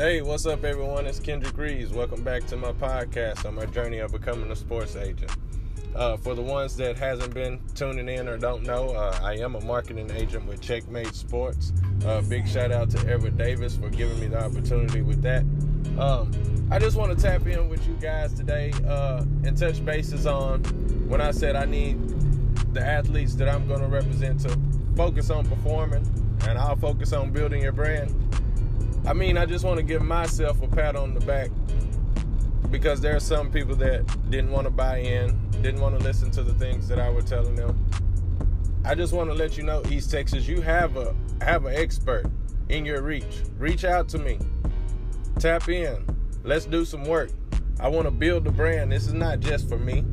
Hey, what's up, everyone? It's Kendrick Reeves. Welcome back to my podcast on my journey of becoming a sports agent. Uh, for the ones that hasn't been tuning in or don't know, uh, I am a marketing agent with Checkmate Sports. Uh, big shout out to Everett Davis for giving me the opportunity with that. Um, I just want to tap in with you guys today uh, and touch bases on when I said I need the athletes that I'm going to represent to focus on performing and I'll focus on building your brand. I mean, I just want to give myself a pat on the back because there are some people that didn't want to buy in, didn't want to listen to the things that I was telling them. I just want to let you know, East Texas, you have a have an expert in your reach. Reach out to me. Tap in. Let's do some work. I want to build the brand. This is not just for me.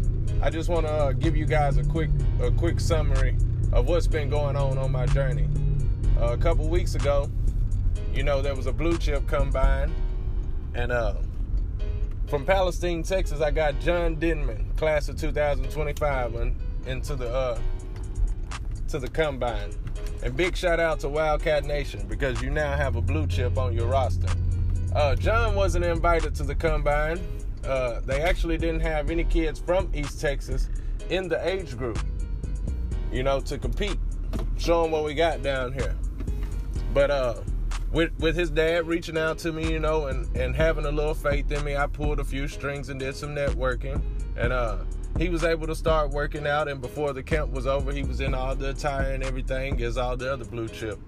I just want to uh, give you guys a quick a quick summary of what's been going on on my journey. Uh, a couple weeks ago, you know, there was a blue chip combine, and uh, from Palestine, Texas, I got John Denman, class of 2025, and into the uh, to the combine. And big shout out to Wildcat Nation because you now have a blue chip on your roster. Uh, John wasn't invited to the combine. Uh, they actually didn't have any kids from East Texas in the age group, you know, to compete. Show them what we got down here. But uh, with with his dad reaching out to me, you know, and and having a little faith in me, I pulled a few strings and did some networking, and uh, he was able to start working out. And before the camp was over, he was in all the attire and everything, as all the other blue chip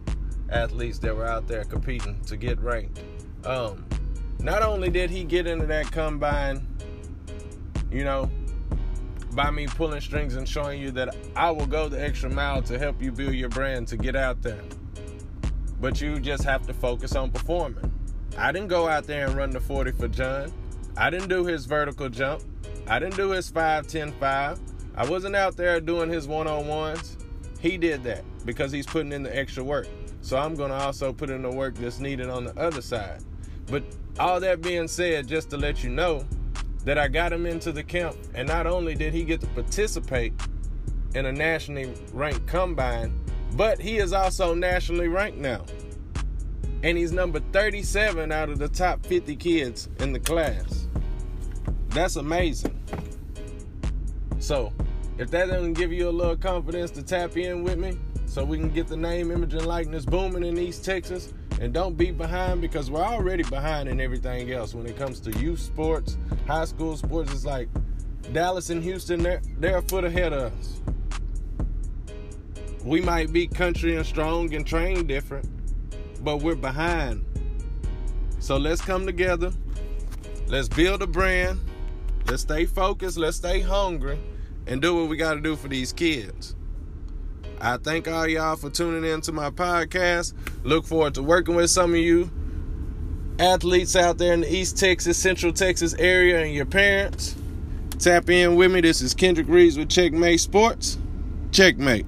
athletes that were out there competing to get ranked. Um, not only did he get into that combine, you know, by me pulling strings and showing you that I will go the extra mile to help you build your brand to get out there but you just have to focus on performing. I didn't go out there and run the 40 for John. I didn't do his vertical jump. I didn't do his 5 10 5. I wasn't out there doing his one on ones. He did that because he's putting in the extra work. So I'm going to also put in the work that's needed on the other side. But all that being said, just to let you know that I got him into the camp, and not only did he get to participate in a nationally ranked combine, but he is also nationally ranked now. And he's number 37 out of the top 50 kids in the class. That's amazing. So, if that doesn't give you a little confidence to tap in with me, so we can get the name, image, and likeness booming in East Texas, and don't be behind because we're already behind in everything else when it comes to youth sports, high school sports. It's like Dallas and Houston, they're, they're a foot ahead of us we might be country and strong and trained different, but we're behind. So let's come together. Let's build a brand. Let's stay focused. Let's stay hungry and do what we got to do for these kids. I thank all y'all for tuning in to my podcast. Look forward to working with some of you athletes out there in the East Texas, Central Texas area, and your parents. Tap in with me. This is Kendrick Reeves with Checkmate Sports. Checkmate.